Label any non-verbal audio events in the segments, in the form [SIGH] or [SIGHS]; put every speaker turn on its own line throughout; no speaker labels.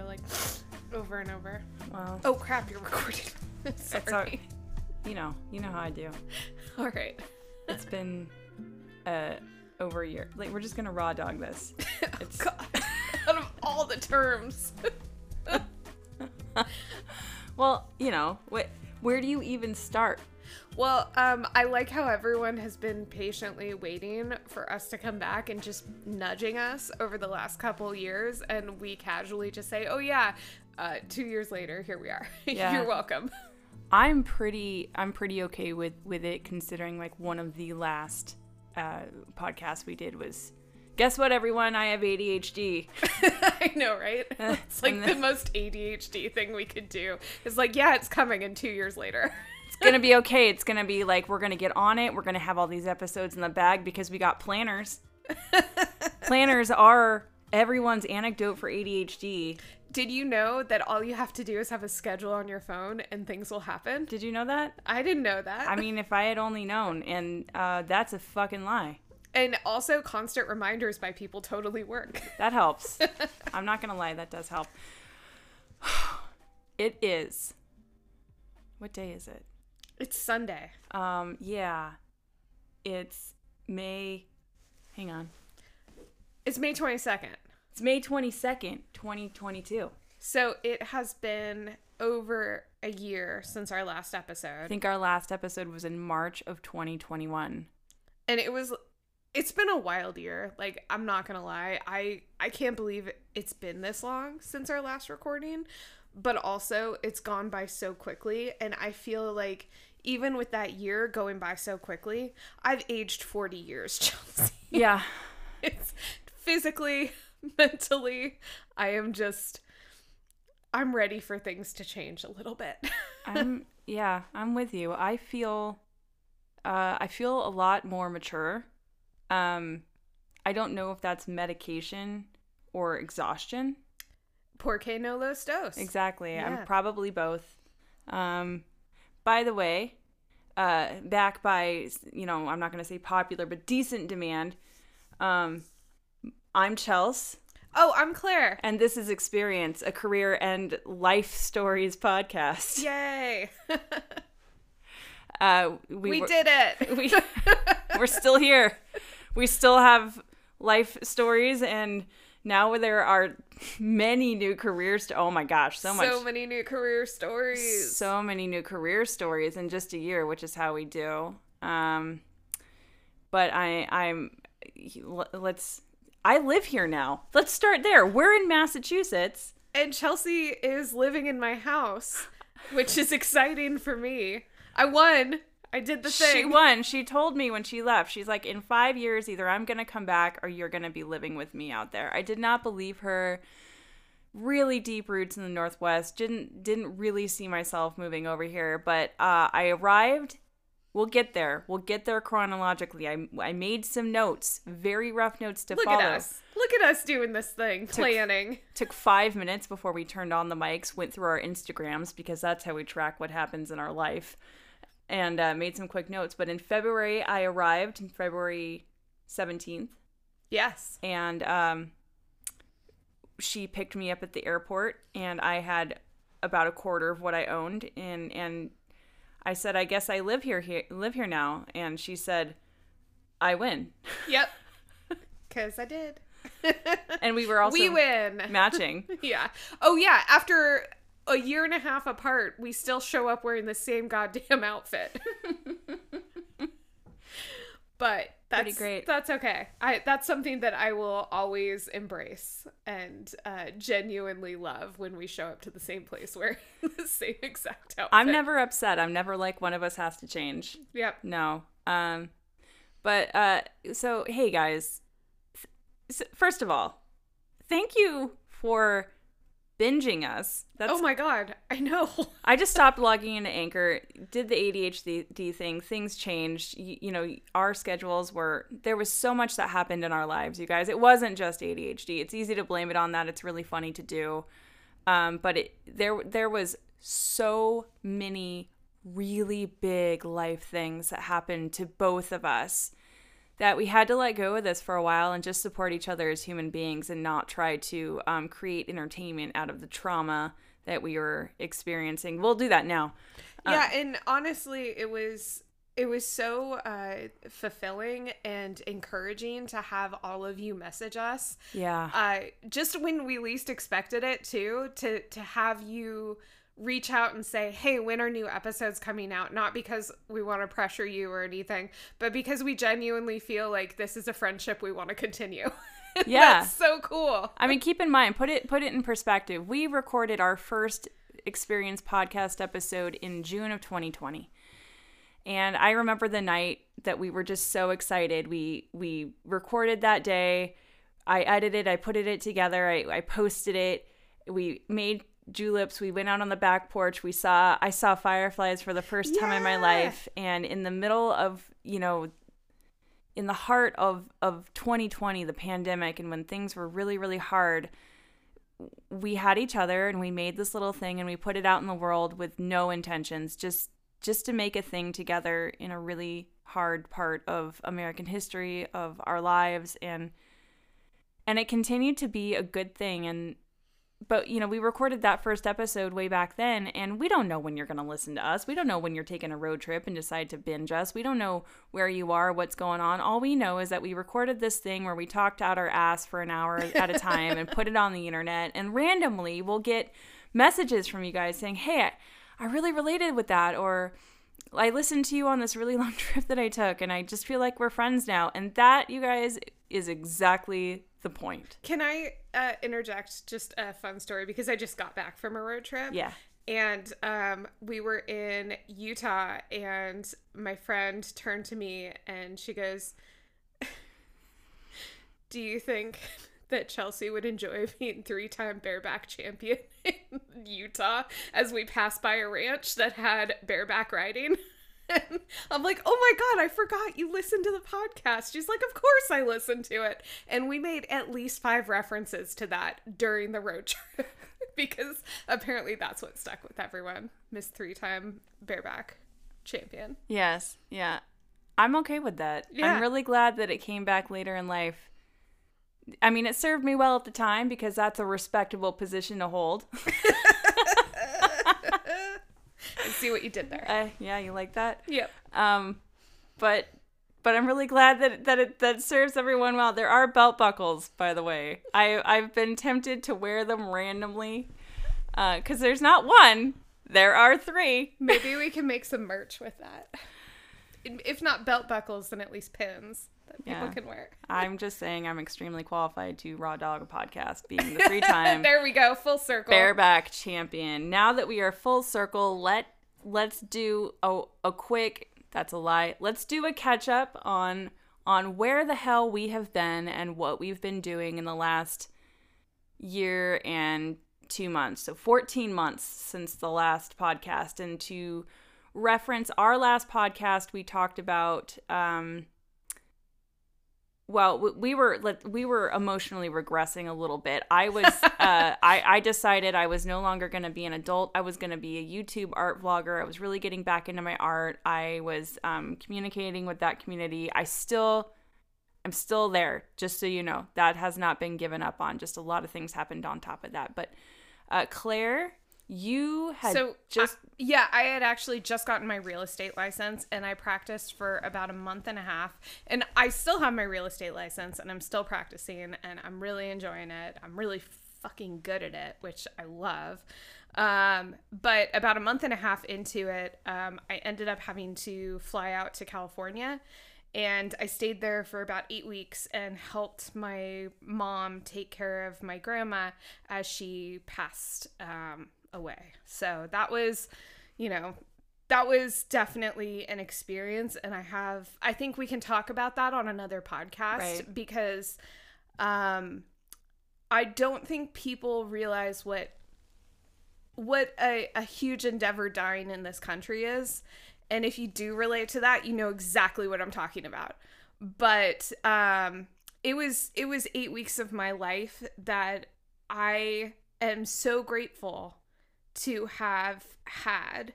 go like over and over.
Well,
Oh crap, you're recording. [LAUGHS] Sorry.
it's all, you know, you know how I do.
all right.
It's been uh over a year. Like we're just gonna raw dog this. [LAUGHS] It's
God. [LAUGHS] Out of all the terms.
well, you know, what? Where do you even start?
Well, um, I like how everyone has been patiently waiting for us to come back and just nudging us over the last couple years, and we casually just say, "Oh yeah." Uh, two years later, here we are. [LAUGHS]
Yeah.
You're welcome.
I'm pretty I'm pretty okay with with it considering like one of the last uh podcasts we did was guess what everyone I have ADHD. [LAUGHS]
I know, right? [LAUGHS] It's like the most ADHD thing we could do. It's like, yeah, it's coming, and two years later.
It's going to be okay. It's going to be like we're going to get on it. We're going to have all these episodes in the bag because we got planners. [LAUGHS] planners are everyone's anecdote for ADHD.
Did you know that all you have to do is have a schedule on your phone and things will happen?
Did you know that?
I didn't know that.
I mean, if I had only known, and uh, that's a fucking lie.
and also constant reminders by people totally work. [LAUGHS]
That helps. I'm not gonna lie, that does help. [SIGHS] It is. What day is it?
It's Sunday.
Um, yeah. It's May. Hang on.
It's May 22nd.
It's May 22nd, 2022.
So it has been over a year since our last episode.
I think our last episode was in March of 2021.
And it was it's been a wild year. Like I'm not going to lie. I I can't believe it's been this long since our last recording, but also it's gone by so quickly and I feel like even with that year going by so quickly, I've aged 40 years, [LAUGHS] Chelsea.
Yeah. [LAUGHS]
it's physically, [LAUGHS] mentally, I am just I'm ready for things to change a little bit.
I'm yeah, I'm with you. I feel uh I feel a lot more mature. Um I don't know if that's medication or exhaustion.
Porque no los dos.
Exactly.
Yeah.
I'm probably both. Um by the way, uh back by you know, I'm not going to say popular, but decent demand. Um I'm Chels
Oh, I'm Claire.
and this is Experience, a career and life stories podcast.
Yay. [LAUGHS]
Uh we,
we
were-
did it. [LAUGHS]
we [LAUGHS] we're still here. We still have life stories and now there are many new careers to oh my gosh, so much
so many new career stories.
so many new career stories in just a year, which is how we do. Um but I I'm let's I live here now. Let's start there. We're in Massachusetts.
and Chelsea is living in my house, which is exciting for me. I won. I did the thing.
She won. She told me when she left. She's like, in five years, either I'm gonna come back or you're gonna be living with me out there. I did not believe her. Really deep roots in the Northwest. Didn't didn't really see myself moving over here. But uh, I arrived. We'll get there. We'll get there chronologically. I I made some notes, very rough notes to
Look
follow.
Look at us. Look at us doing this thing, planning.
Took five minutes before we turned on the mics. Went through our Instagrams because that's how we track what happens in our life, and uh, made some quick notes. But in February, I arrived. in February seventeenth,
Yes.
and um, she picked me up at the airport, and I had about a quarter of what I owned, and and I said, I guess I live here, here live here now, and she said, I win,
Yep. [LAUGHS] Cause I did.
and we were also
we win.
matching. [LAUGHS]
Yeah. Oh yeah. After a year and a half apart, we still show up wearing the same goddamn outfit. but that's
Pretty great.
That's okay. I that's something that I will always embrace and uh, genuinely love when we show up to the same place wearing [LAUGHS] the same exact outfit.
I'm never upset. I'm never like one of us has to change.
Yep.
No. Um but uh so hey guys. First of all, thank you for binging us. That's
oh my god. I know. [LAUGHS]
I just stopped logging into Anchor, did the ADHD thing. Things changed. You, you know, our schedules were there was so much that happened in our lives, you guys. It wasn't just ADHD. It's easy to blame it on that. It's really funny to do. Um, but it there there was so many really big life things that happened to both of us that we had to let go of this for a while and just support each other as human beings and not try to um, create entertainment out of the trauma that we were experiencing. We'll do that now.
Yeah, and honestly, it was it was so uh, fulfilling and encouraging to have all of you message us.
Yeah.
Uh, just when we least expected it, too, to to have you reach out and say, "Hey, when are new episodes coming out?" Not because we want to pressure you or anything, but because we genuinely feel like this is a friendship we want to continue. [LAUGHS]
Yeah.
That's so cool.
I mean, keep in mind, put it put it in perspective. We recorded our first experience podcast episode in June of 2020. And I remember the night that we were just so excited. We we recorded that day. I edited, I put it together, I, I posted it. We made juleps. We went out on the back porch. We saw I saw fireflies for the first time in my life. And in the middle of, you know, in the heart of of 2020, the pandemic, and when things were really, really hard, we had each other and we made this little thing and we put it out in the world with no intentions, just just to make a thing together in a really hard part of American history of our lives and and it continued to be a good thing and but you know we recorded that first episode way back then and we don't know when you're going to listen to us. We don't know when you're taking a road trip and decide to binge us. We don't know where you are what's going on. All we know is that we recorded this thing where we talked out our ass for an hour at a time and put it on the internet and randomly we'll get messages from you guys saying hey I, I really related with that or I listened to you on this really [LAUGHS] long trip that I took and I just feel like we're friends now. And that you guys is exactly the point
Can I uh, interject just a fun story because I just got back from a road trip.
yeah
And um, we were in Utah, and my friend turned to me and she goes, Do you think that Chelsea would enjoy being three time bareback champion [LAUGHS] in Utah as we passed by a ranch that had bareback riding? [LAUGHS] I'm like, oh my God, I forgot you listened to the podcast. She's like, of course I listened to it. And we made at least five references to that during the road [LAUGHS] trip because apparently that's what stuck with everyone. Miss three time bareback champion.
Yes, yeah. I'm okay with that.
Yeah.
I'm really glad that it came back later in life. I mean, it served me well at the time because that's a respectable position to hold. [LAUGHS]
I see what you did there.
uh, yeah, you like that?
Yep.
Um, but but I'm really glad that that it that serves everyone well. There are belt buckles, by the way. I I've been tempted to wear them randomly, because there's not one. There are three.
Maybe we can make some merch with that. If not belt buckles, then at least pins that people
Yeah.
can wear. [LAUGHS]
I'm just saying I'm extremely qualified to Raw Dog a podcast, being the three [LAUGHS] time
there we go, full circle.
bareback champion. Now that we are full circle, let let's do a, a quick that's a lie. Let's do a catch up on on where the hell we have been and what we've been doing in the last year and 2 months. So 14 months since the last podcast and to reference our last podcast we talked about um well we were we were emotionally regressing a little bit. I was [LAUGHS] uh i i decided i was no longer going to be an adult. I was going to be a youtube art vlogger. I was really getting back into my art. I was um communicating with that community. I still i'm still there just so you know. That has not been given up on. Just a lot of things happened on top of that. But uh claire you had
so
just
I- yeah i had actually just gotten my real estate license and i practiced for about a month and a half and i still have my real estate license and i'm still practicing and i'm really enjoying it. I'm really fucking good at it which i love. Um, but about a month and a half into it um, i ended up having to fly out to california and I stayed there for about eight weeks and helped my mom take care of my grandma as she passed um, away. So that was, you know, that was definitely an experience. And I have, I think we can talk about that on another podcast
Right.
because um, I don't think people realize what what a, a huge endeavor dying in this country is. And if you do relate to that, you know exactly what I'm talking about. But um it was it was 8 weeks of my life that I am so grateful to have had.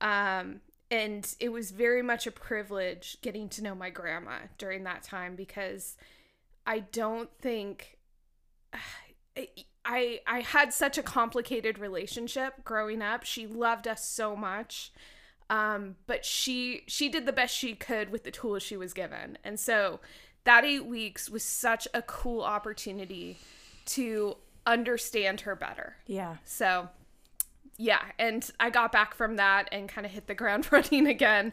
Um and it was very much a privilege getting to know my grandma during that time because I don't think [SIGHS] I I had such a complicated relationship growing up. She loved us so much. Um, but she she did the best she could with the tools she was given. And so that 8 weeks was such a cool opportunity to understand her better.
Yeah.
So yeah, and I got back from that and kind of hit the ground [LAUGHS] running again.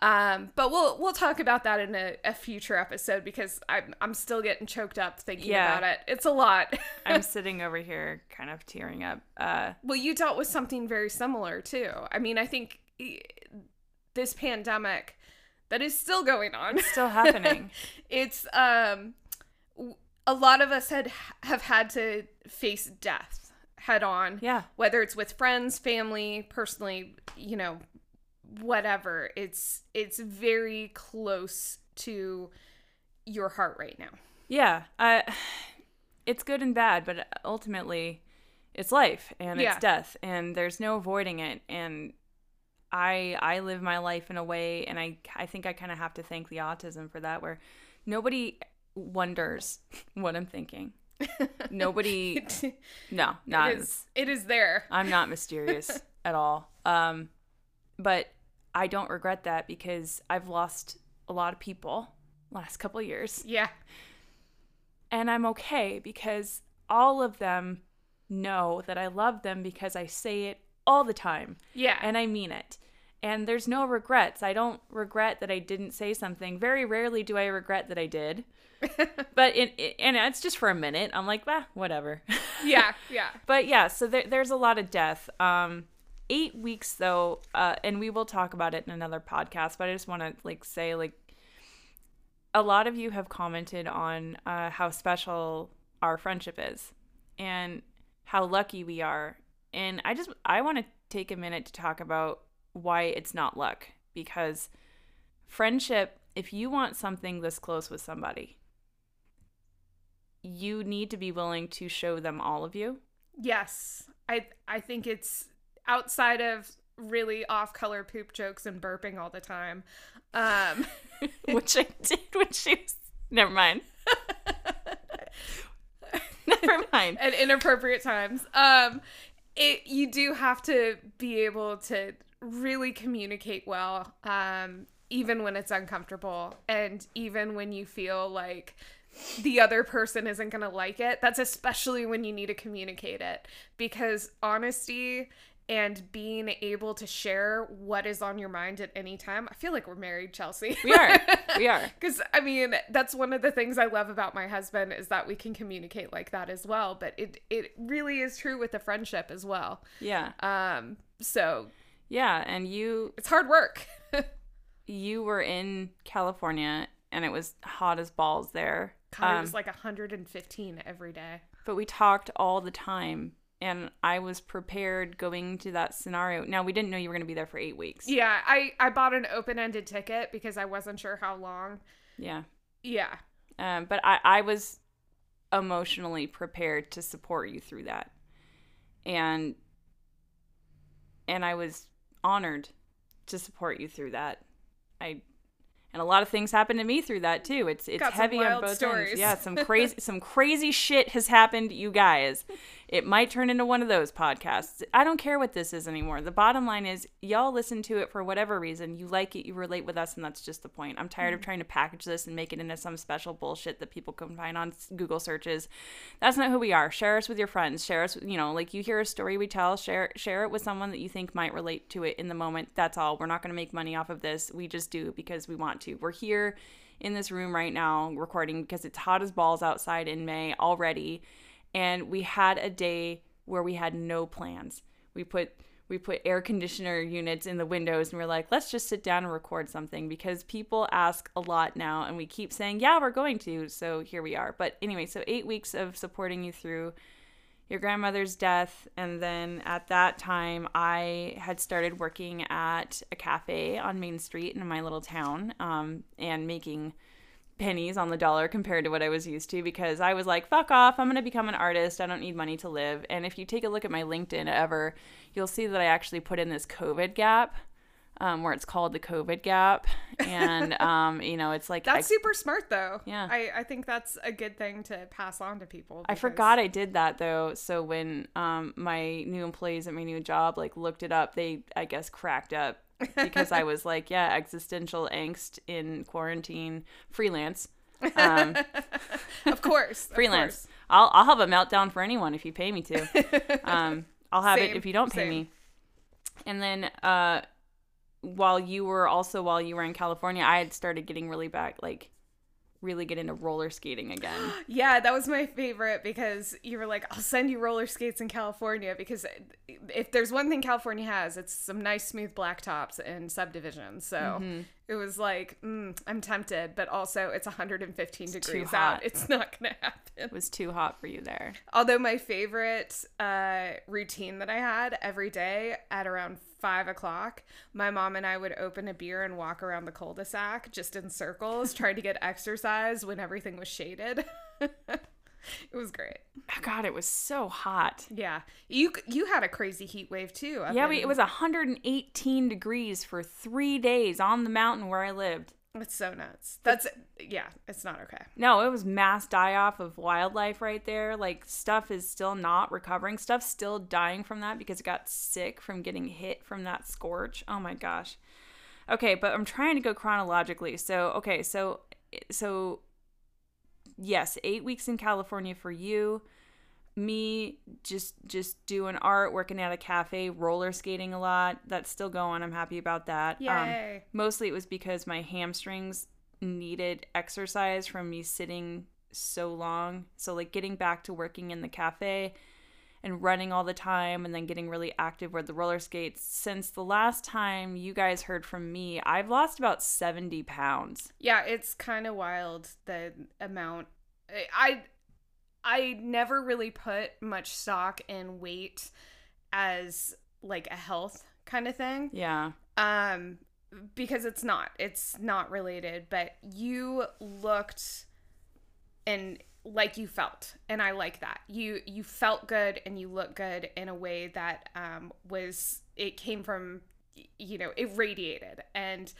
Um, but we'll we'll talk about that in a, a future episode because I'm I'm still getting choked up thinking
Yeah.
about it. It's a lot. [LAUGHS]
I'm sitting over here kind of tearing up. Uh,
well, you dealt with something very similar too. I mean, I think this pandemic that is still going on.
still [LAUGHS] happening.
it's um a lot of us had have had to face death head on.
Yeah.
Whether it's with friends, family, personally, you know, whatever. It's it's very close to your heart right now.
Yeah. Uh, it's good and bad, but ultimately, it's life and
Yeah.
it's death, and there's no avoiding it. And I I live my life in a way, and I I think I kind of have to thank the autism for that, where nobody wonders [LAUGHS] what I'm thinking. Nobody, [LAUGHS] no, not
it is it is there.
I'm not mysterious [LAUGHS] at all. Um, but I don't regret that because I've lost a lot of people last couple of years,
Yeah.
and I'm okay because all of them know that I love them because I say it all the time
Yeah.
and I mean it. And there's no regrets. I don't regret that I didn't say something. Very rarely do I regret that I did. [LAUGHS] but in, and it's just for a minute. I'm like, bah, whatever. [LAUGHS]
yeah, yeah.
but yeah, so there, there's a lot of death. Um, eight weeks though, uh, and we will talk about it in another podcast. But I just want to like say like, a lot of you have commented on uh, how special our friendship is, and how lucky we are. And I just I want to take a minute to talk about why it's not luck because friendship. If you want something this close with somebody, you need to be willing to show them all of you.
Yes. I I think it's outside of really off color poop jokes and burping all the time. Um [LAUGHS]
which I did when she was. Never mind. [LAUGHS] Never mind.
at inappropriate times. Um, it you do have to be able to really communicate well, um, even when it's uncomfortable, and even when you feel like the other person isn't gonna like it. That's especially when you need to communicate it because honesty and being able to share what is on your mind at any time. I feel like we're married, Chelsea.
We are. We are. [LAUGHS]
Because I mean, that's one of the things I love about my husband is that we can communicate like that as well. But it it really is true with the friendship as well.
Yeah.
Um, so
Yeah. And you
it's hard work. [LAUGHS]
you were in California and it was hot as balls there.
God, it
Um,
was like 115 every day.
but we talked all the time and I was prepared going to that scenario. Now we didn't know you were going to be there for 8 weeks.
Yeah, I I bought an open ended ticket because I wasn't sure how long.
Yeah.
Yeah,
Um, but I, I was emotionally prepared to support you through that. And and I was honored to support you through that. I and a lot of things happened to me through that too. It's it's
Got
heavy on both
stories.
ends. Yeah, some crazy [LAUGHS] some crazy shit has happened, you guys. It might turn into one of those podcasts. I don't care what this is anymore. The bottom line is y'all listen to it for whatever reason. You like it, you relate with us, and that's just the point. I'm tired of mm-hmm. trying to package this and make it into some special bullshit that people can find on Google searches. That's not who we are. Share us with your friends. Share us, you know, like you hear a story we tell, share share it with someone that you think might relate to it in the moment. That's all. We're not going to make money off of this. We just do because we want to. We're here in this room right now recording because it's hot as balls outside in May already and we had a day where we had no plans. We put we put air conditioner units in the windows and we're like, let's just sit down and record something because people ask a lot now and we keep saying, yeah, we're going to. So here we are. But anyway, so 8 weeks of supporting you through your grandmother's death and then at that time i had started working at a cafe on main street in my little town um, and making pennies on the dollar compared to what i was used to because i was like fuck off i'm going to become an artist i don't need money to live and if you take a look at my linkedin ever you'll see that i actually put in this covid gap um, where it's called the COVID gap, and [LAUGHS] um, you know, it's like
That's
I,
super smart though.
Yeah.
I, I think that's a good thing to pass on to people.
I forgot I did that though. So when um, my new employees at my new job like looked it up, they I guess cracked up because I was like, yeah, existential angst in quarantine, freelance. Um, [LAUGHS]
Of course. of
freelance.
course.
I'll I'll have a meltdown for anyone if you pay me to. [LAUGHS] Um, I'll have it if you don't pay
same.
me. And then uh, while you were also while you were in California, I had started getting really back like really get into roller skating again. [GASPS]
Yeah, that was my favorite because you were like, I'll send you roller skates in California because if there's one thing California has, it's some nice smooth blacktops and subdivisions. So
Mm-hmm.
It was like, mm, I'm tempted, but also it's 115 degrees out. It's not going to happen.
It was too hot for you there.
Although my favorite uh, routine that I had every day at around five o'clock, my mom and I would open a beer and walk around the cul-de-sac just in circles, trying to get exercise when everything was shaded. [LAUGHS] [LAUGHS] it was great.
Oh, God, it was so hot.
Yeah, you you had a crazy heat wave too.
Yeah, we, it was 118 degrees for three days on the mountain where I lived.
It's so nuts. That's yeah. It's not okay.
No, it was mass die off of wildlife right there. Like stuff is still not recovering. Stuff's still dying from that because it got sick from getting hit from that scorch. Oh my gosh. Okay, but I'm trying to go chronologically. So, okay, so so yes, 8 weeks in California for you. Me just just doing art, working at a cafe, roller skating a lot. That's still going. I'm happy about that. Um,
Yay.
mostly it was because my hamstrings needed exercise from me sitting so long. So like getting back to working in the cafe and running all the time and then getting really active with the roller skates. Since the last time you guys heard from me, I've lost about 70 pounds.
Yeah, it's kind of wild the amount. I I never really put much stock in weight as like a health kind of thing.
Yeah.
Um because it's not. It's not related, but you looked and like you felt and I like that. You you felt good and you look good in a way that um was it came from you know, it radiated and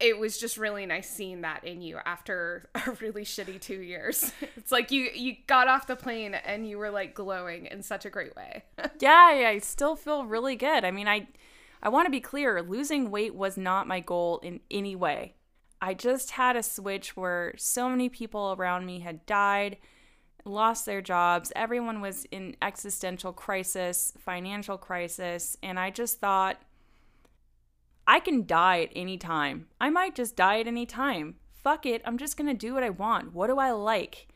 it was just really nice seeing that in you after [LAUGHS] a really shitty 2 years. [LAUGHS] It's like you you got off the plane and you were like glowing in such a great way. [LAUGHS]
yeah, yeah, I still feel really good. I mean, I I want to be clear, losing weight was not my goal in any way. I just had a switch where so many people around me had died, lost their jobs, everyone was in existential crisis, financial crisis, and I just thought I can die at any time. I might just die at any time. Fuck it, I'm just going to do what I want. What do I like?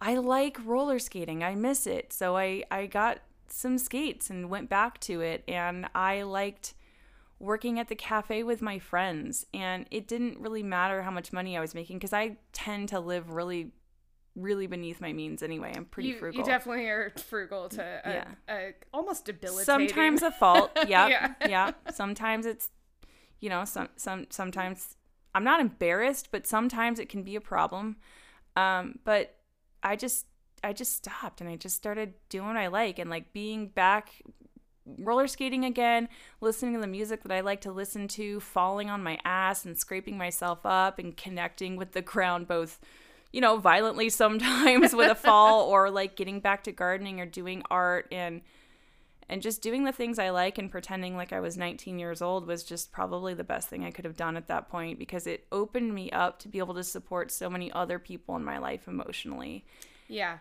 I like roller skating. I miss it. So I I got some skates and went back to it and I liked working at the cafe with my friends and it didn't really matter how much money I was making cuz I tend to live really really beneath my means anyway. I'm pretty
you,
frugal.
you definitely are frugal to a,
Yeah.
a almost debilitating.
sometimes a fault. [LAUGHS] Yep.
Yeah.
yeah. Sometimes it's you know, some some sometimes I'm not embarrassed, but sometimes it can be a problem. Um, but I just I just stopped and I just started doing what I like and like being back roller skating again, listening to the music that I like to listen to, falling on my ass and scraping myself up and connecting with the ground both you know, violently [LAUGHS] sometimes with a fall or like getting back to gardening or doing art and and just doing the things I like and pretending like I was 19 years old was just probably the best thing I could have done at that point because it opened me up to be able to support so many other people in my life emotionally.
Yeah.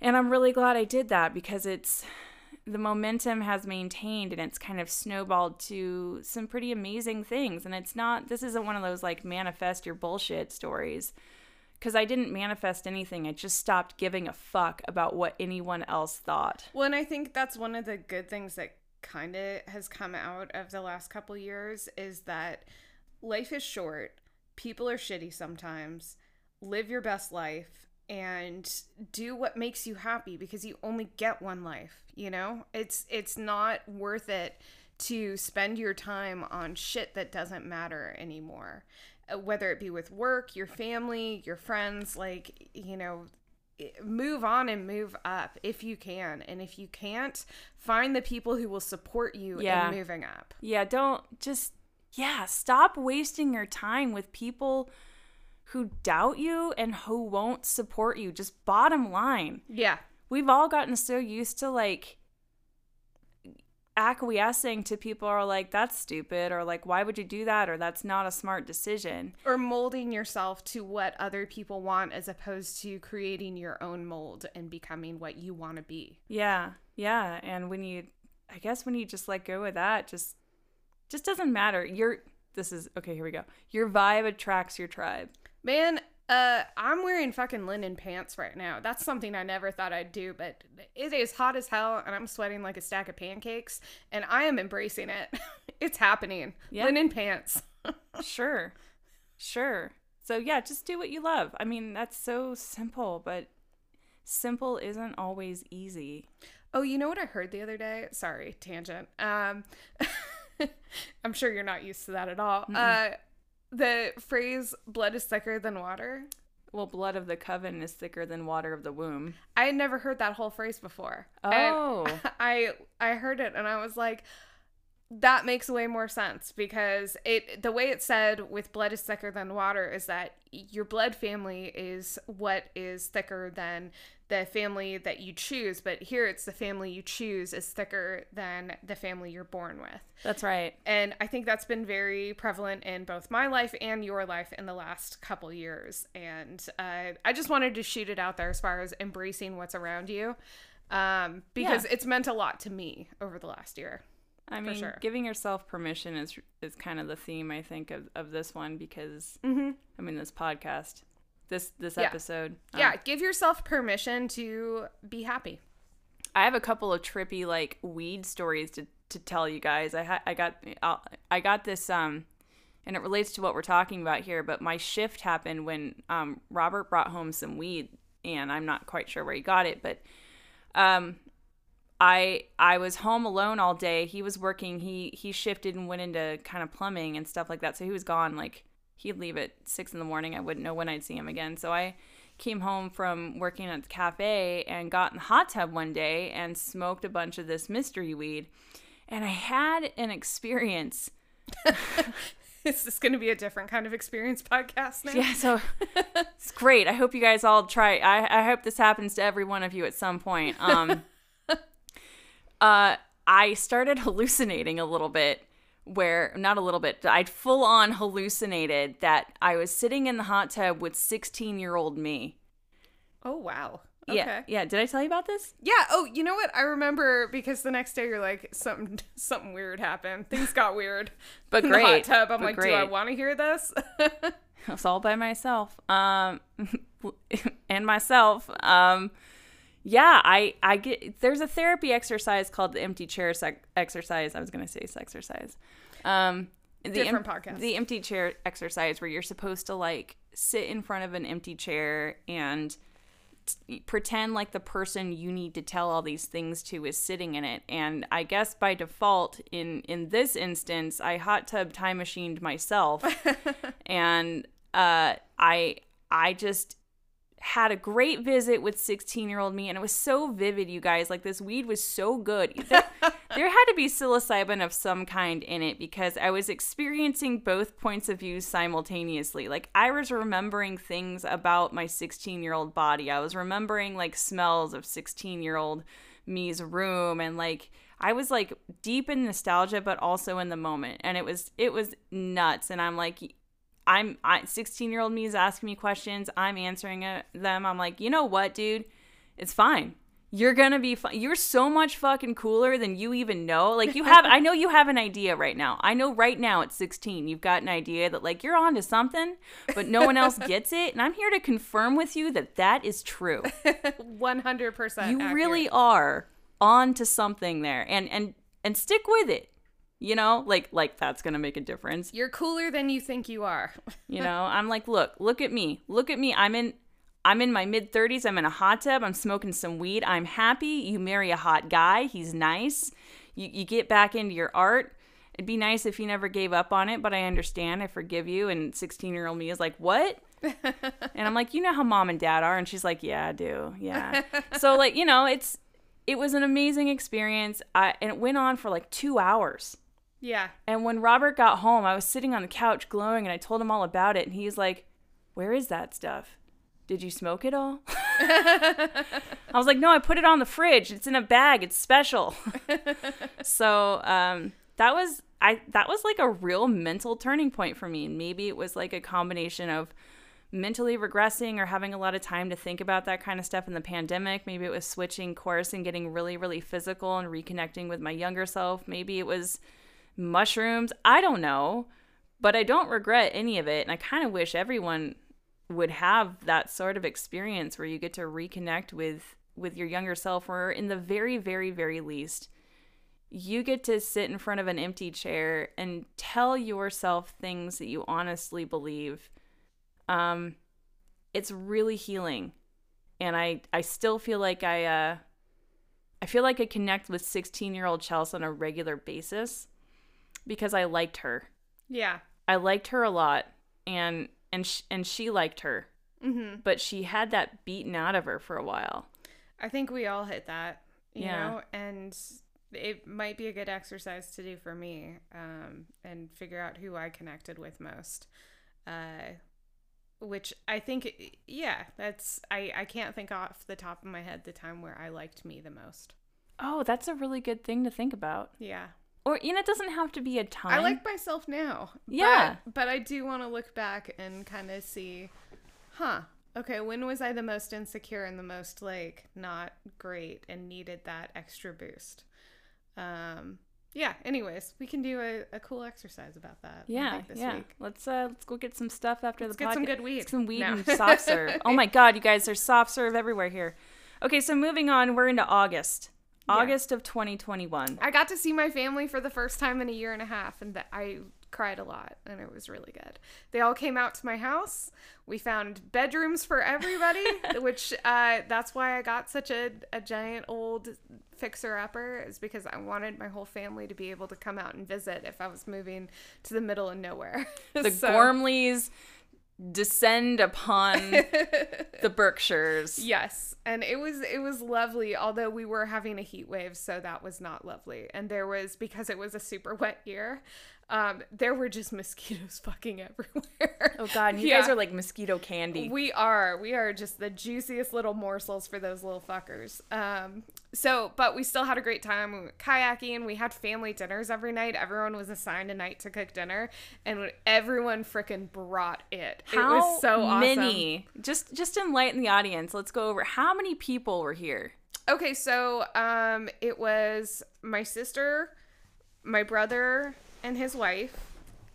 And I'm really glad I did that because it's the momentum has maintained and it's kind of snowballed to some pretty amazing things. And it's not, this isn't one of those like manifest your bullshit stories because I didn't manifest anything. I just stopped giving a fuck about what anyone else thought.
Well, and I think that's one of the good things that kind of has come out of the last couple years is that life is short. People are shitty sometimes. Live your best life and do what makes you happy because you only get one life, you know? It's it's not worth it to spend your time on shit that doesn't matter anymore. Uh, Whether it be with work, your family, your friends, like, you know, move on and move up if you can and if you can't find the people who will support you
Yeah.
in moving up
Yeah, don't just yeah, stop wasting your time with people who doubt you and who won't support you. Just bottom line.
Yeah.
We've all gotten so used to like acquiescing to people who are like that's stupid or like why would you do that or that's not a smart decision.
Or molding yourself to what other people want as opposed to creating your own mold and becoming what you want to be.
Yeah. Yeah, and when you I guess when you just let go of that, just just doesn't matter. Your this is okay, here we go. Your vibe attracts your tribe.
Man, uh, I'm wearing fucking linen pants right now. That's something I never thought I'd do, but it is hot as hell and I'm sweating like a stack of pancakes and I am embracing it. [LAUGHS] it's happening.
Yeah.
Linen pants. [LAUGHS]
sure. Sure. So yeah, just do what you love. I mean, that's so simple, but simple isn't always easy.
Oh, you know what I heard the other day? Sorry, tangent. Um [LAUGHS] I'm sure you're not used to that at all. Uh the phrase blood is thicker than water.
Well, blood of the coven is thicker than water of the womb.
I had never heard that whole phrase before.
Oh. [LAUGHS]
I I heard it and I was like that makes way more sense because it the way it's said with blood is thicker than water is that your blood family is what is thicker than the family that you choose but here it's the family you choose is thicker than the family you're born with
That's right.
and I think that's been very prevalent in both my life and your life in the last couple years. And uh, I just wanted to shoot it out there as far as embracing what's around you, um, because it's meant a lot to me over the last year.
I mean,
sure.
giving yourself permission is is kind of the theme I think of, of this one because
Mm-hmm.
I mean this podcast, this this
Yeah.
episode. um,
Yeah, give yourself permission to be happy.
I have a couple of trippy like weed stories to, to tell you guys. I ha- I got i I got this um, and it relates to what we're talking about here. But my shift happened when um Robert brought home some weed, and I'm not quite sure where he got it, but um. I I was home alone all day. He was working. He he shifted and went into kind of plumbing and stuff like that. So he was gone. Like he'd leave at six in the morning. I wouldn't know when I'd see him again. So I came home from working at the cafe and got in the hot tub one day and smoked a bunch of this mystery weed. And I had an experience. [LAUGHS]
Is this going to be a different kind of experience podcast now?
Yeah, so it's great. I hope you guys all try. I, I hope this happens to every one of you at some point. Um, [LAUGHS] uh, I started [LAUGHS] hallucinating a little bit. Where not a little bit, I'd full on hallucinated that I was sitting in the hot tub with 16 year old me.
Oh wow. Okay.
Yeah, yeah. Did I tell you about this?
Yeah. Oh, you know what? I remember because the next day you're like something [LAUGHS] something weird happened. Things got weird. [LAUGHS]
But
in the hot tub. I'm like, do I want to hear this?
I was all by myself. Um, and myself. Um, yeah, I I get there's a therapy exercise called the empty chair sec- exercise. I was gonna say exercise. Um, the
Different podcast.
The empty chair exercise where you're supposed to like sit in front of an empty chair and t- pretend like the person you need to tell all these things to is sitting in it and i guess by default in in this instance i hot tub time machined myself [LAUGHS] and uh i i just had a great visit with 16 year old me and it was so vivid you guys. Like this weed was so good. [LAUGHS] There, there had to be psilocybin of some kind in it because i was experiencing both points of view simultaneously. Like i was remembering things about my 16 year old body. I was remembering like smells of 16 year old me's room and like i was like deep in nostalgia but also in the moment. And it was it was nuts. And i'm like I'm I 16 year old me is asking me questions. I'm answering it, them. I'm like, you know what, dude? It's fine. You're gonna be fine. You're so much fucking cooler than you even know. Like you have, I know you have an idea right now. I know right now at 16, you've got an idea that like you're onto something, but no one else gets it. And I'm here to confirm with you that that is true. [LAUGHS]
100%.
You
accurate.
really are on to something there, and and and stick with it. You know, like like that's gonna make a difference.
You're cooler than you think you are.
You [LAUGHS] know, I'm like, look, look at me. Look at me. I'm in I'm in my mid 30s. I'm in a hot tub. I'm smoking some weed. I'm happy. You marry a hot guy. He's nice. You you get back into your art. It'd be nice if you never gave up on it, but I understand. I forgive you. And 16 year old me is like, what? [LAUGHS] and I'm like, you know how mom and dad are? And she's like, yeah, I do. Yeah. [LAUGHS] so like, you know, it's it was an amazing experience. I and it went on for like two hours.
Yeah.
And when Robert got home, I was sitting on the couch glowing and I told him all about it. And he's like, Where is that stuff? Did you smoke it all? [LAUGHS] I was like, No, I put it on the fridge. It's in a bag. It's special. [LAUGHS] so um, that was I that was like a real mental turning point for me. And maybe it was like a combination of mentally regressing or having a lot of time to think about that kind of stuff in the pandemic. Maybe it was switching course and getting really, really physical and reconnecting with my younger self. Maybe it was mushrooms. I don't know, but I don't regret any of it. And I kind of wish everyone would have that sort of experience where you get to reconnect with with your younger self or in the very very very least you get to sit in front of an empty chair and tell yourself things that you honestly believe um it's really healing and i i still feel like i uh i feel like i connect with 16 year old chelsea on a regular basis because I liked her.
Yeah.
I liked her a lot and and sh- and she liked her.
Mm-hmm.
But she had that beaten out of her for a while.
I think we all hit that, you
Yeah.
know, and it might be a good exercise to do for me um, and figure out who I connected with most. Uh, which I think, yeah, that's, I, I can't think off the top of my head the time where I liked me the most.
Oh, that's a really good thing to think about.
Yeah.
Or you know, it doesn't have to be a time.
I like myself now.
Yeah.
But, I do want to look back and kind of see, huh, okay, when was I the most insecure and the most like not great and needed that extra boost? Um, yeah, anyways, we can do a, a cool exercise about that.
Yeah,
this
yeah.
week.
Let's uh let's go get some stuff after
Let's
the
get some
podcast.
good weed.
Some weed
No.
and soft serve. [LAUGHS] Oh my god, you guys, there's soft serve everywhere here. Okay, so moving on, we're into August.
Yeah.
August of 2021.
I got to see my family for the first time in a year and a half, and that I cried a lot, and it was really good. They all came out to my house. We found bedrooms for everybody, [LAUGHS] which uh, that's why I got such a, a giant old fixer upper, is because I wanted my whole family to be able to come out and visit if I was moving to the middle of nowhere. [LAUGHS]
The
So-
Gormleys descend upon [LAUGHS] the Berkshires.
Yes, and it was it was lovely. Although we were having a heat wave, so that was not lovely. And there was because it was a super wet year. Um, there were just [LAUGHS] mosquitoes fucking everywhere.
Oh god, you
Yeah.
guys are like mosquito candy.
We are. We are just the juiciest little morsels for those little fuckers. Um, so, but we still had a great time. We went kayaking. We had family dinners every night. Everyone was assigned a night to cook dinner, and everyone frickin' brought it.
How
it was so awesome.
many? Just just enlighten the audience. Let's go over how many people were here.
Okay, so um, it was my sister, my brother and his wife,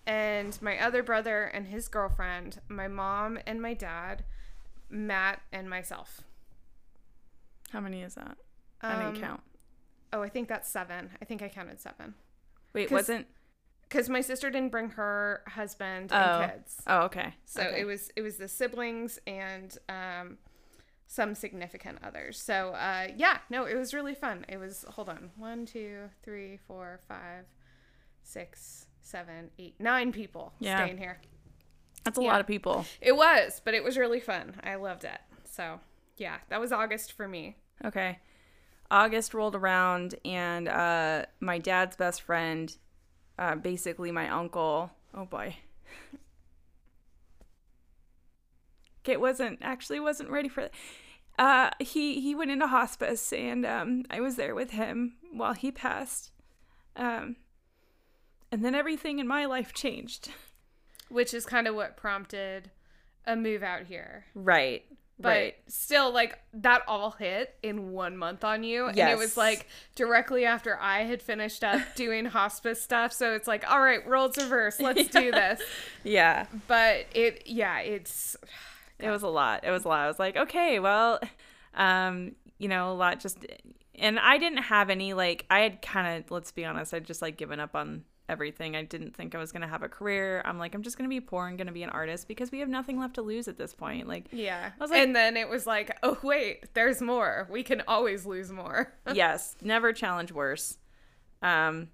and my other brother and his girlfriend, my mom and my dad, Matt and myself.
How many is that? I didn't
Um,
count.
Oh, I think that's seven. I think I counted seven.
Wait,
'cause-
wasn't?
Because my sister didn't bring her husband
Oh.
and kids.
Oh, okay.
So
Okay.
it was it was the siblings and um, some significant others. So uh, yeah, no, it was really fun. It was hold on one, two, three, four, five, six, seven, eight, nine people
Yeah.
staying here.
That's a
yeah.
lot of people.
It was, but it was really fun. I loved it. So yeah, that was August for me.
Okay. August rolled around, and uh, my dad's best friend, uh, basically my uncle. Oh boy. It wasn't actually wasn't ready for that. Uh, he he went into hospice, and um, I was there with him while he passed. Um, and then everything in my life changed. [LAUGHS]
Which is kind of what prompted a move out here.
Right.
But
right.
still, like that all hit in one month on you. And it was like directly after I had finished up [LAUGHS] doing hospice stuff. So it's like, all right, roles reverse. Let's [LAUGHS] do this.
Yeah.
But it, yeah, it's, [SIGHS]
it was a lot it was a lot i was like okay well um you know a lot just and i didn't have any like i had kind of let's be honest i'd just like given up on everything i didn't think i was going to have a career i'm like i'm just going to be poor and going to be an artist because we have nothing left to lose at this point like
yeah.
was like-
and then it was like, oh, wait, there's more. We can always lose more. [LAUGHS]
yes never challenge worse um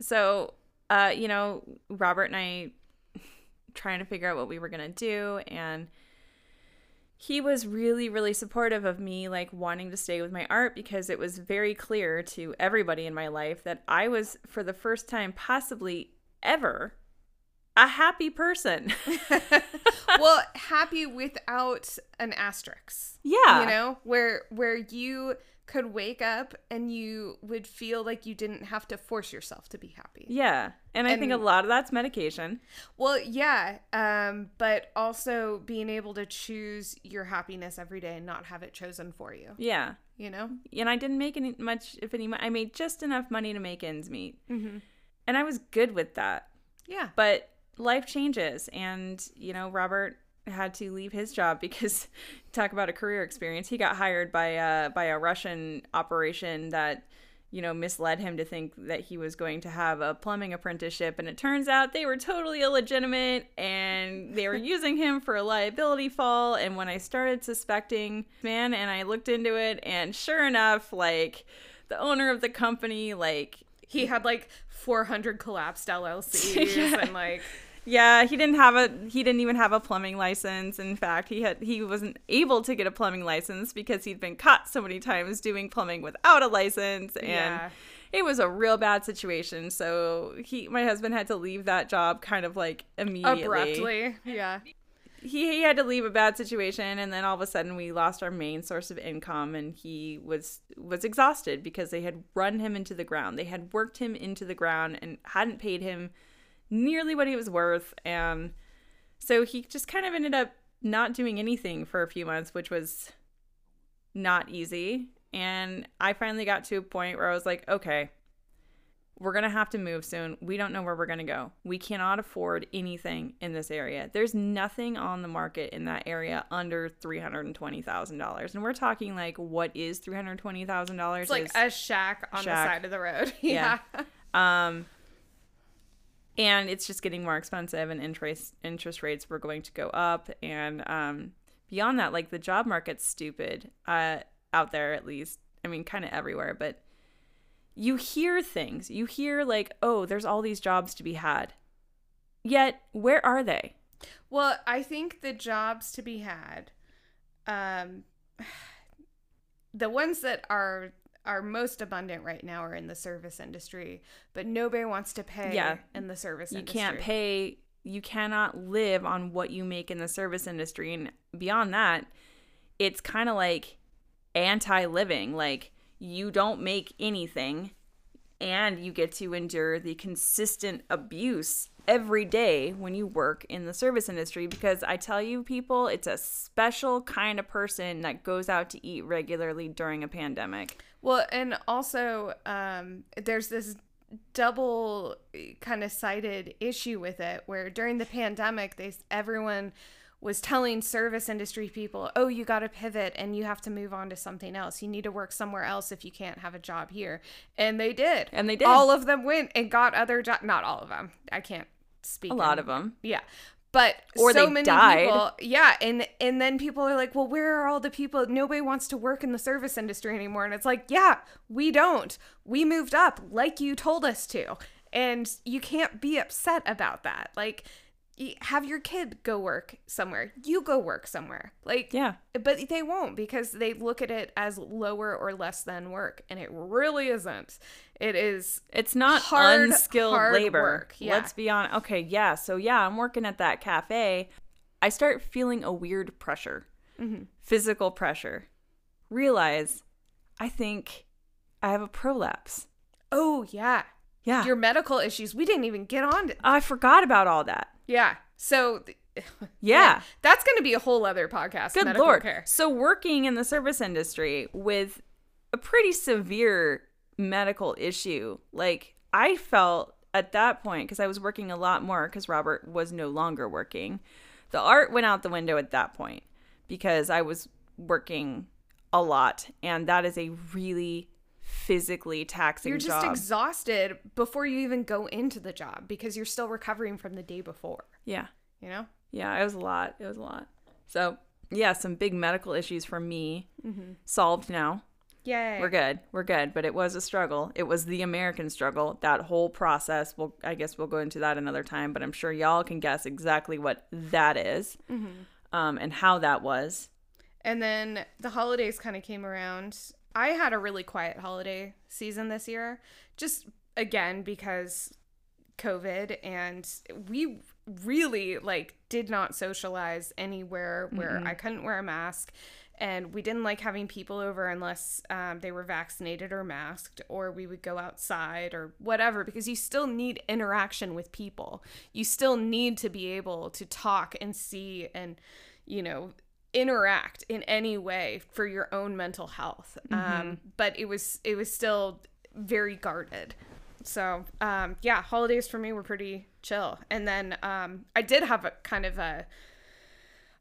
so uh you know robert and i [LAUGHS] trying to figure out what we were going to do and he was really really supportive of me like wanting to stay with my art because it was very clear to everybody in my life that I was for the first time possibly ever a happy person. [LAUGHS]
well, happy without an asterisk.
Yeah.
You know, where where you could wake up and you would feel like you didn't have to force yourself to be happy.
Yeah. And I think a lot of that's medication.
Well, yeah, um, but also being able to choose your happiness every day and not have it chosen for you.
Yeah.
You know?
And I didn't make any much if any I made just enough money to make ends meet.
Mm-hmm.
And I was good with that.
Yeah.
But life changes and you know, Robert had to leave his job because [LAUGHS] talk about a career experience. He got hired by uh by a Russian operation that you know, misled him to think that he was going to have a plumbing apprenticeship. And it turns out they were totally illegitimate and they were [LAUGHS] using him for a liability fall. And when I started suspecting, man, and I looked into it, and sure enough, like the owner of the company, like,
He had like 400 collapsed [LAUGHS] LLCs
Yeah.
and like
yeah, he didn't have a he didn't even have a plumbing license. In fact, he had he wasn't able to get a plumbing license because he'd been caught so many times doing plumbing without a license and
Yeah.
it was a real bad situation. So he my husband had to leave that job kind of like immediately.
abruptly. Yeah.
He, he had to leave a bad situation and then all of a sudden we lost our main source of income and he was was exhausted because they had run him into the ground. They had worked him into the ground and hadn't paid him nearly what he was worth and so he just kind of ended up not doing anything for a few months which was not easy and i finally got to a point where i was like okay we're going to have to move soon we don't know where we're going to go we cannot afford anything in this area there's nothing on the market in that area under $320000 and we're talking like what is $320000
It's like a shack on
shack.
the side of the road. [LAUGHS]
Yeah.
yeah.
um, and it's just getting more expensive, and interest interest rates were going to go up, and um, beyond that, like the job market's stupid uh, out there, at least. I mean, kind of everywhere, but you hear things. You hear like, oh, there's all these jobs to be had. Yet, where are they?
Well, I think the jobs to be had, um, [SIGHS] the ones that are are most abundant right now are in the service industry, but nobody wants to pay
Yeah.
in the service
You
industry.
You can't pay. You cannot live on what you make in the service industry, and beyond that, it's kind of like anti-living. Like you don't make anything, and you get to endure the consistent abuse every day when you work in the service industry. Because I tell you, people, it's a special kind of person that goes out to eat regularly during a pandemic.
Well, and also, um, there's this double kind of sided issue with it where during the pandemic, they everyone was telling service industry people, "Oh, you got to pivot and you have to move on to something else. You need to work somewhere else if you can't have a job here." And they did.
And they did.
All of them went and got other jobs. Not all of them. I can't speak.
A lot of them.
yeah. But
Or
so
they
many
died.
people, yeah, and and then people are like, "Well, where are all the people? Nobody wants to work in the service industry anymore." And it's like, "Yeah, we don't. We moved up like you told us to." And you can't be upset about that. Like have your kid go work somewhere. You go work somewhere. Like
Yeah.
but they won't because they look at it as lower or less than work and it really isn't. It is
It's not
Hard,
unskilled
hard
labor.
work, yeah.
Let's be honest. Okay, yeah. So yeah, I'm working at that cafe. I start feeling a weird pressure,
Mm-hmm.
physical pressure. Realize, I think I have a prolapse.
oh yeah.
Yeah,
Your medical issues. We didn't even get on to
I forgot about all that.
Yeah. So [LAUGHS]
Yeah.
that's going to be a whole other podcast.
Good lord.
Care.
So working in the service industry with a pretty severe medical issue, like I felt at that point because I was working a lot more because Robert was no longer working. The art went out the window at that point because I was working a lot and that is a really physically taxing
You're just
job.
exhausted before you even go into the job because you're still recovering from the day before.
yeah.
You know?
Yeah, it was a lot. It was a lot. So, yeah, some big medical issues for me
Mm-hmm.
solved now.
Yay.
We're good. We're good. But it was a struggle. It was the American struggle. That whole process. Well, I guess we'll go into that another time. But I'm sure y'all can guess exactly what that is,
Mm-hmm.
um, and how that was.
And then the holidays kind of came around. I had a really quiet holiday season this year, just again because COVID and we really like did not socialize anywhere where I couldn't wear a mask. And we didn't like having people over unless um, they were vaccinated or masked, or we would go outside or whatever, because you still need interaction with people. You still need to be able to talk and see and, you know, interact in any way for your own mental health. Um, but it was it was still very guarded. So um, yeah, holidays for me were pretty chill. And then um, I did have a kind of a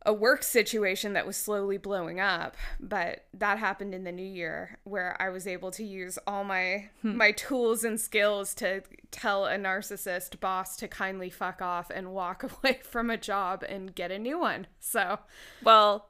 a work situation that was slowly blowing up, but that happened in the new year where I was able to use all my hmm. my tools and skills to tell a narcissist boss to kindly fuck off and walk [LAUGHS] away from a job and get a new one. So,
Well,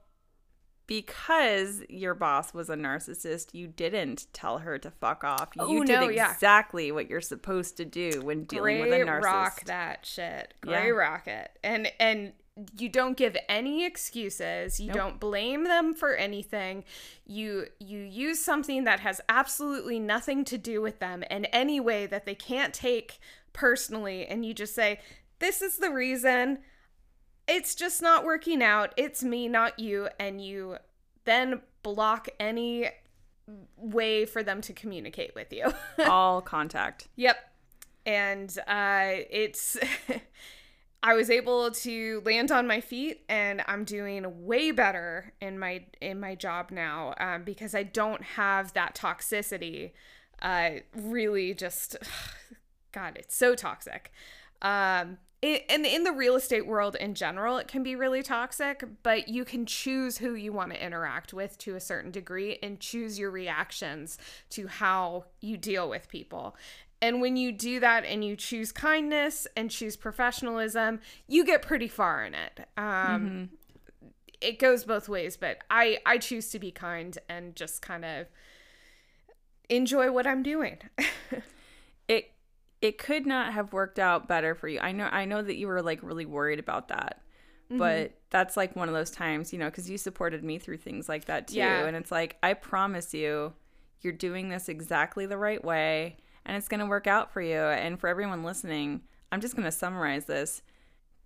because your boss was a narcissist, you didn't tell her to fuck off. Oh, you
Oh,
did
no, yeah.
exactly what you're supposed to do when dealing with a narcissist.
rock that shit.
Yeah.
Gray rock it. And and you don't give any excuses. You
Nope.
don't blame them for anything. You you use something that has absolutely nothing to do with them in any way that they can't take personally and you just say, "This is the reason. It's just not working out. It's me, not you." And you then block any way for them to communicate with you. [LAUGHS]
All contact.
Yep. And uh, it's, [LAUGHS] I was able to land on my feet, and I'm doing way better in my in my job now um, because I don't have that toxicity. Uh, really, just [SIGHS] God, it's so toxic. Um, it, and in the real estate world in general, it can be really toxic, but you can choose who you want to interact with to a certain degree and choose your reactions to how you deal with people. And when you do that and you choose kindness and choose professionalism, you get pretty far in it. Um, It goes both ways, but I, I choose to be kind and just kind of enjoy what I'm doing. [LAUGHS]
It it could not have worked out better for you. I know I know that you were like really worried about that.
Mm-hmm.
But that's like one of those times, you know, cuz you supported me through things like that too.
Yeah.
And it's like I promise you you're doing this exactly the right way and it's going to work out for you. And for everyone listening, I'm just going to summarize this.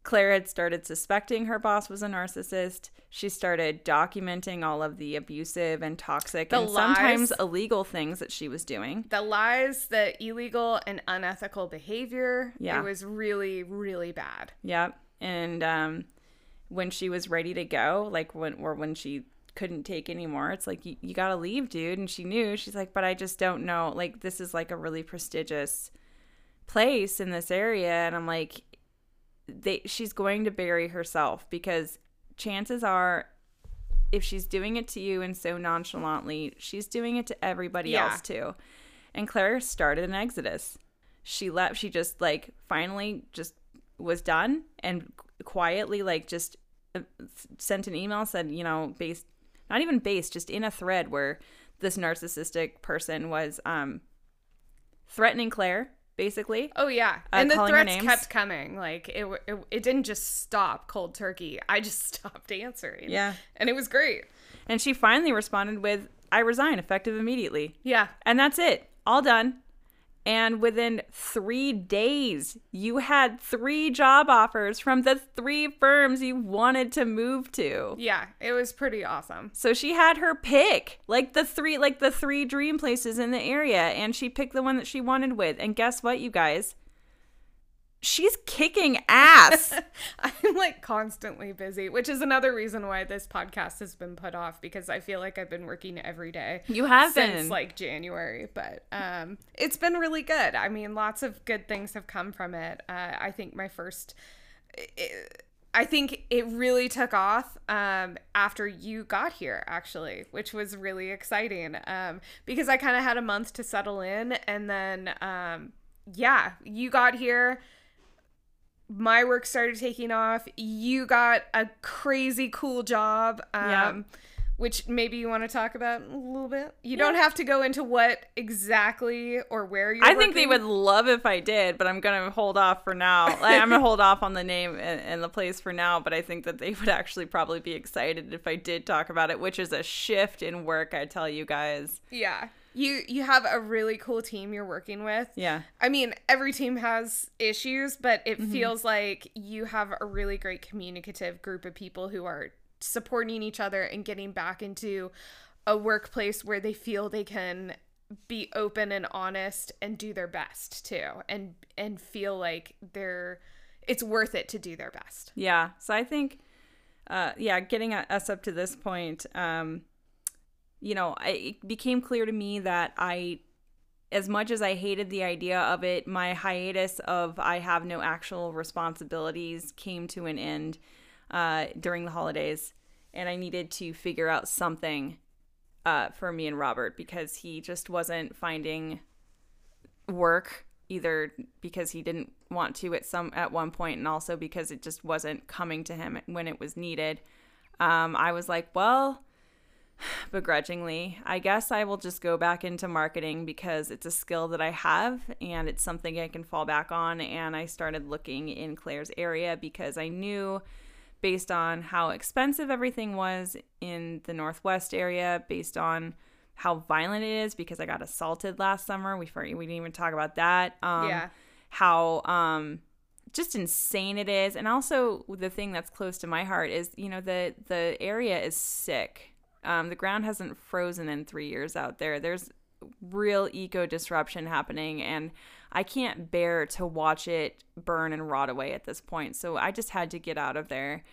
Claire had started suspecting her boss was a narcissist. She started documenting all of the abusive and toxic
The
and sometimes illegal things that she was doing.
the lies, the illegal and unethical behavior,
Yeah.
it was really, really bad.
Yep. And um, when she was ready to go, like when or when she couldn't take anymore, it's like you, you gotta leave, dude. And she knew. She's like, but I just don't know. Like this is like a really prestigious place in this area, and I'm like, they she's going to bury herself because chances are. If she's doing it to you and so nonchalantly, she's doing it to everybody
Yeah.
else too. And Claire started an exodus. She left. She just like finally just was done and quietly like just uh, sent an email said you know based not even based just in a thread where this narcissistic person was um threatening Claire basically
Oh yeah,
Uh,
and the threats kept coming. Like it, it, it didn't just stop cold turkey. I just [LAUGHS] stopped answering.
Yeah.
and it was great.
and she finally responded with I resign effective immediately
Yeah,
and that's it all done and within three days you had three job offers from the three firms you wanted to move to
yeah, it was pretty awesome.
So she had her pick, like the three, like the three dream places in the area, and she picked the one that she wanted with. And guess what, you guys? She's kicking ass. [LAUGHS]
I'm like constantly busy, which is another reason why this podcast has been put off because I feel like I've been working every day.
You have
since
been.
like January, but um, it's been really good. I mean, lots of good things have come from it. Uh, I think my first. I think it really took off um, after you got here, actually, which was really exciting um, because I kind of had a month to settle in. And then, um, yeah, you got here. My work started taking off. You got a crazy cool job. Um,
Yep.
which maybe you want to talk about a little bit. You don't have to go into what exactly or where you're
I think they would love if I did, but I'm gonna hold off for now. [LAUGHS] Like, I'm gonna hold off on the name and, and the place for now. But I think that they would actually probably be excited if I did talk about it, which is a shift in work. I tell you guys.
Yeah. You you have a really cool team you're working with.
Yeah.
I mean, every team has issues, but it feels like you have a really great communicative group of people who are supporting each other and getting back into a workplace where they feel they can be open and honest and do their best too and and feel like they're it's worth it to do their best.
Yeah. So I think, uh, yeah, getting us up to this point, um, you know, it became clear to me that I, as much as I hated the idea of it, my hiatus of I have no actual responsibilities came to an end uh, during the holidays, and I needed to figure out something uh, for me and Robert because he just wasn't finding work either because he didn't want to at some at one point and also because it just wasn't coming to him when it was needed. Um, i was like well [SIGHS] begrudgingly i guess i will just go back into marketing because it's a skill that i have and it's something i can fall back on and i started looking in claire's area because i knew based on how expensive everything was in the northwest area based on how violent it is because I got assaulted last summer. We we didn't even talk about that. Um,
Yeah.
How um, just insane it is, and also the thing that's close to my heart is you know the the area is sick. Um, the ground hasn't frozen in three years out there. There's real eco disruption happening, and I can't bear to watch it burn and rot away at this point. So I just had to get out of there.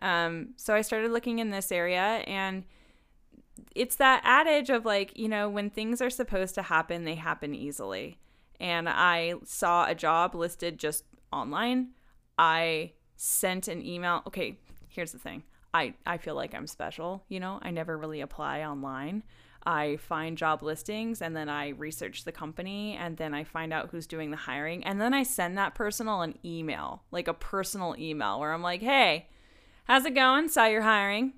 Um, so I started looking in this area and it's that adage of like, you know, when things are supposed to happen, they happen easily. And I saw a job listed just online. I sent an email. Okay, here's the thing. I, I feel like I'm special, you know, I never really apply online. I find job listings and then I research the company and then I find out who's doing the hiring. And then I send that personal an email, like a personal email where I'm like, hey, how's it going? Saw you're hiring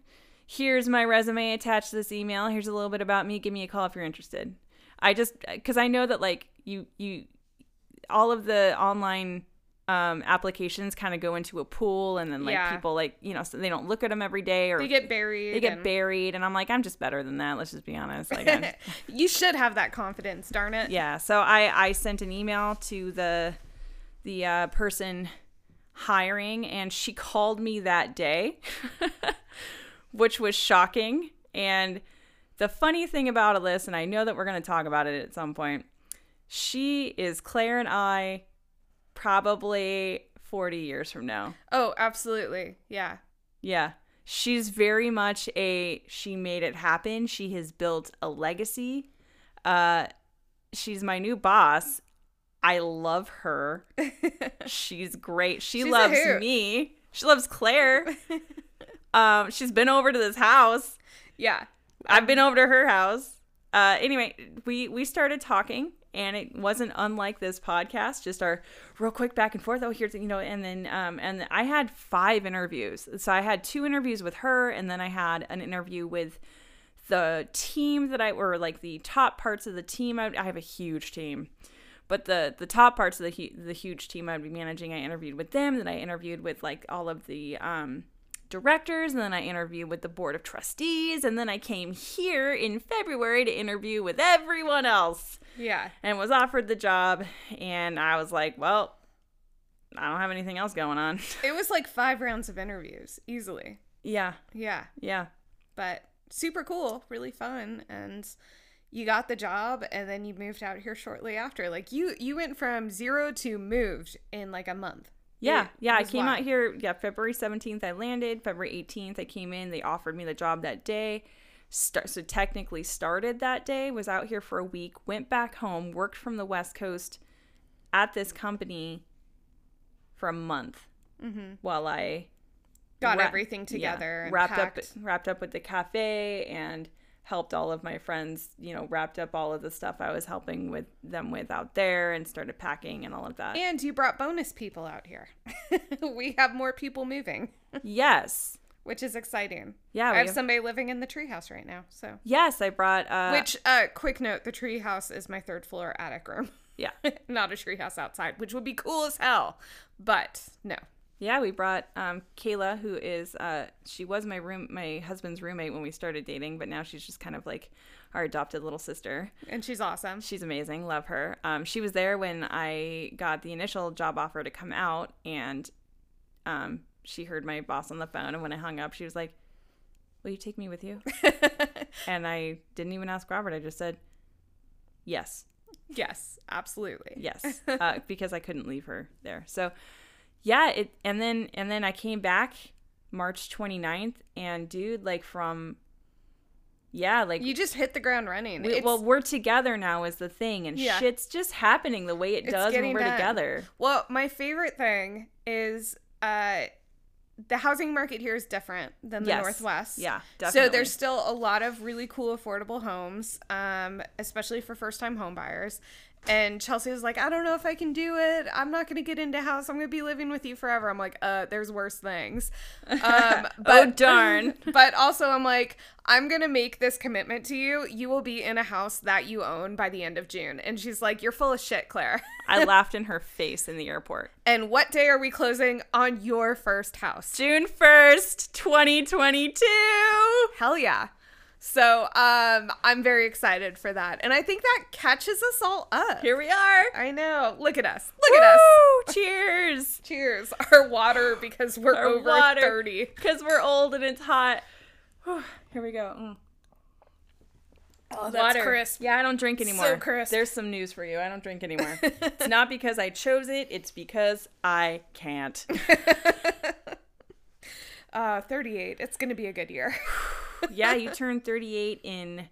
here's my resume attached to this email. Here's a little bit about me. Give me a call if you're interested. I just because I know that like you you all of the online um, applications kind of go into a pool and then like
Yeah.
people like you know so they don't look at them every day or
They get buried.
they get
and-
buried and I'm like I'm just better than that. Let's just be honest. Like [LAUGHS]
you should have that confidence, darn it.
yeah. So I I sent an email to the the uh, person hiring and she called me that day, [LAUGHS] which was shocking. And the funny thing about Alyssa, and I know that we're going to talk about it at some point, she is Claire and I probably 40 years from now.
Oh, absolutely. Yeah.
Yeah. She's very much a she made it happen. She has built a legacy. Uh she's my new boss. I love her. [LAUGHS] she's great. She
She's
loves me. She loves Claire. [LAUGHS] um she's been over to this house.
Yeah.
I've been over to her house. Uh, anyway, we we started talking, and it wasn't unlike this podcast. Just our real quick back and forth. Oh, here's you know, and then um, and I had five interviews. So I had two interviews with her, and then I had an interview with the team that I were like the top parts of the team. I, I have a huge team. But the, the top parts of the the huge team I'd be managing, I interviewed with them. Then I interviewed with like all of the um, directors, and then I interviewed with the board of trustees, and then I came here in February to interview with everyone else
Yeah.
and was offered the job. And I was like, well, I don't have anything else going on. [LAUGHS]
It was like five rounds of interviews, easily.
yeah,
Yeah.
yeah,
But super cool, really fun. And you got the job and then you moved out here shortly after. Like you you went from zero to moved in like a month.
Yeah,
It
yeah. I came
wild.
out here, yeah, February 17th, I landed. February 18th, I came in. They offered me the job that day. Start, so technically started that day, was out here for a week, went back home, worked from the West Coast at this company for a month mm-hmm. while I
Got
wra-
everything
yeah,
together and
wrapped
packed.
up wrapped up with the cafe and helped all of my friends you know wrapped up all of the stuff i was helping with them with out there and started packing and all of that
And you brought bonus people out here. [LAUGHS] we have more people moving,
yes [LAUGHS]
which is exciting.
Yeah,
I have
have-
somebody living in the treehouse right now. So,
Yes, I brought. Uh,
which, uh, quick note: the treehouse is my third floor attic room,
Yeah, [LAUGHS]
not a treehouse outside, which would be cool as hell. But no,
yeah, we brought um, Kayla, who is uh, she was my room, my husband's roommate when we started dating, but now she's just kind of like our adopted little sister.
and she's awesome.
She's amazing. Love her. Um, she was there when I got the initial job offer to come out, and um, she heard my boss on the phone. And when I hung up, she was like, "Will you take me with you?" [LAUGHS] and I didn't even ask Robert. I just said, "Yes,
yes, absolutely.
yes," [LAUGHS] uh, because I couldn't leave her there. So, yeah. It and then and then I came back March 29th, and dude, like from yeah, like
You just hit the ground running.
we, well, we're together now is the thing, and
Yeah.
shit's just happening the way it does when we're
done.
together.
Well, my favorite thing is uh the housing market here is different than the
Yes.
Northwest.
Yeah,
So there's still a lot of really cool affordable homes, um, especially for first time home buyers. And Chelsea was like, I don't know if I can do it. I'm not gonna get into house. I'm gonna be living with you forever. I'm like, uh, there's worse things. [LAUGHS] Um, but
Oh, [LAUGHS] darn.
But also, I'm like, I'm gonna make this commitment to you. You will be in a house that you own by the end of June. And she's like, You're full of shit, Claire.
I [LAUGHS] laughed in her face in the airport.
and what day are we closing on your first house?
June 1st, 2022.
Hell yeah. So um I'm very excited for that. And I think that catches us all up.
Here we are.
I know. Look at us. Look at us.
Cheers. [LAUGHS]
Cheers. Our water because we're
Our
over
water.
30.
Because we're old and it's hot. Whew. Here we go. Mm.
Oh,
Water.
crisp.
Yeah, I don't drink anymore.
So crisp.
There's some news for you. I don't drink anymore. [LAUGHS] it's not because I chose it, it's because I can't. [LAUGHS]
Uh 38. It's going to be a good year. [SIGHS]
yeah, you turned 38 in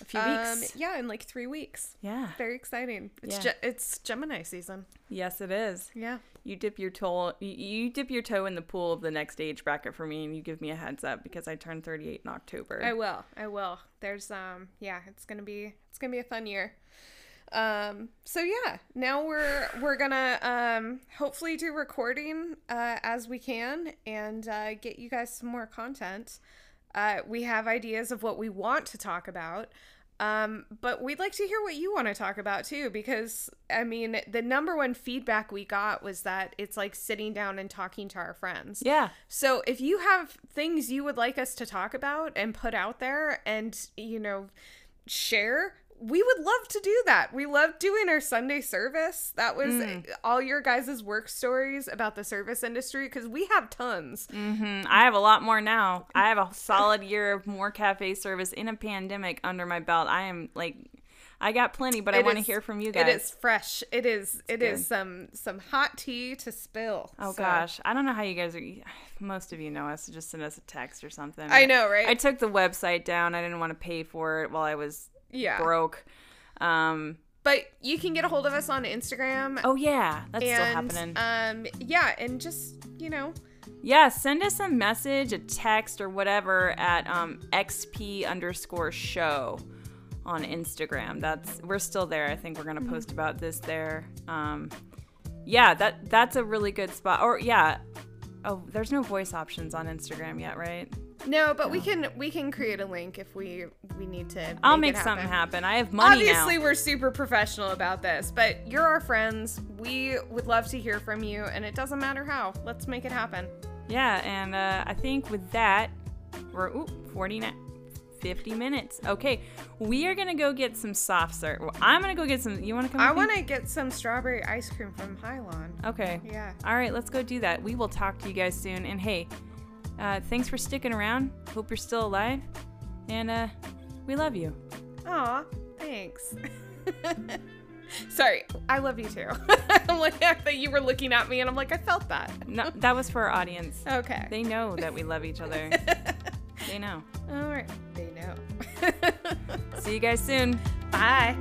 a few
Um
weeks.
yeah, in like 3 weeks.
yeah.
Very exciting. It's
Yeah.
Ge- it's Gemini season.
Yes, it is.
Yeah.
You dip your toe. You, you dip your toe in the pool of the next age bracket for me, and you give me a heads up because I turned 38 in October.
I will. I will. There's um yeah, it's going to be it's going to be a fun year. Um so yeah, now we're we're going to um hopefully do recording uh as we can and uh get you guys some more content. Uh we have ideas of what we want to talk about. Um, but we'd like to hear what you want to talk about too, because I mean, the number one feedback we got was that it's like sitting down and talking to our friends.
yeah.
So if you have things you would like us to talk about and put out there and, you know, share, we would love to do that. We love doing our Sunday service. That was all your guys' work stories about the service industry because we have tons.
hmm I have a lot more now. I have a solid year of more cafe service in a pandemic under my belt. I am like, I got plenty, but I want to hear from you guys.
It is fresh. It is. It is
good.
some some hot tea to spill.
Oh
So-
gosh, I don't know how you guys are. Most of you know us. Just send us a text or something.
I know, right?
I took the website down. I didn't want to pay for it while I was
yeah.
broke. Um.
But you can get a hold of us on Instagram.
Oh yeah, that's still happening.
um yeah, and just you know
Yeah, send us a message, a text, or whatever at um, xp underscore show on Instagram. That's we're still there. I think we're gonna post about this there. Um, yeah, that that's a really good spot. Or yeah, oh, there's no voice options on Instagram yet, right?
No, but we can we can create a link if we we need to.
I'll
make,
make
it
something happen. I have money
Obviously,
now.
we're super professional about this, but you're our friends. We would love to hear from you, and it doesn't matter how. Let's make it happen.
Yeah, and uh, I think with that, we're ooh, 49, 50 minutes. Okay, we are gonna go get some soft serve. Well, I'm gonna go get some. You wanna come?
I want to get some strawberry ice cream from Hylon.
Okay.
Yeah.
All right, let's go do that. We will talk to you guys soon. And hey, uh, thanks for sticking around. Hope you're still alive. And uh, we love you.
Aw, thanks. [LAUGHS] Sorry, I love you too. I'm [LAUGHS] like I thought you were looking at me, and I'm like, I felt that.
No, that was for our audience.
Okay.
They know that we love each other. [LAUGHS] they know.
All right. They know.
See you guys soon.
Bye.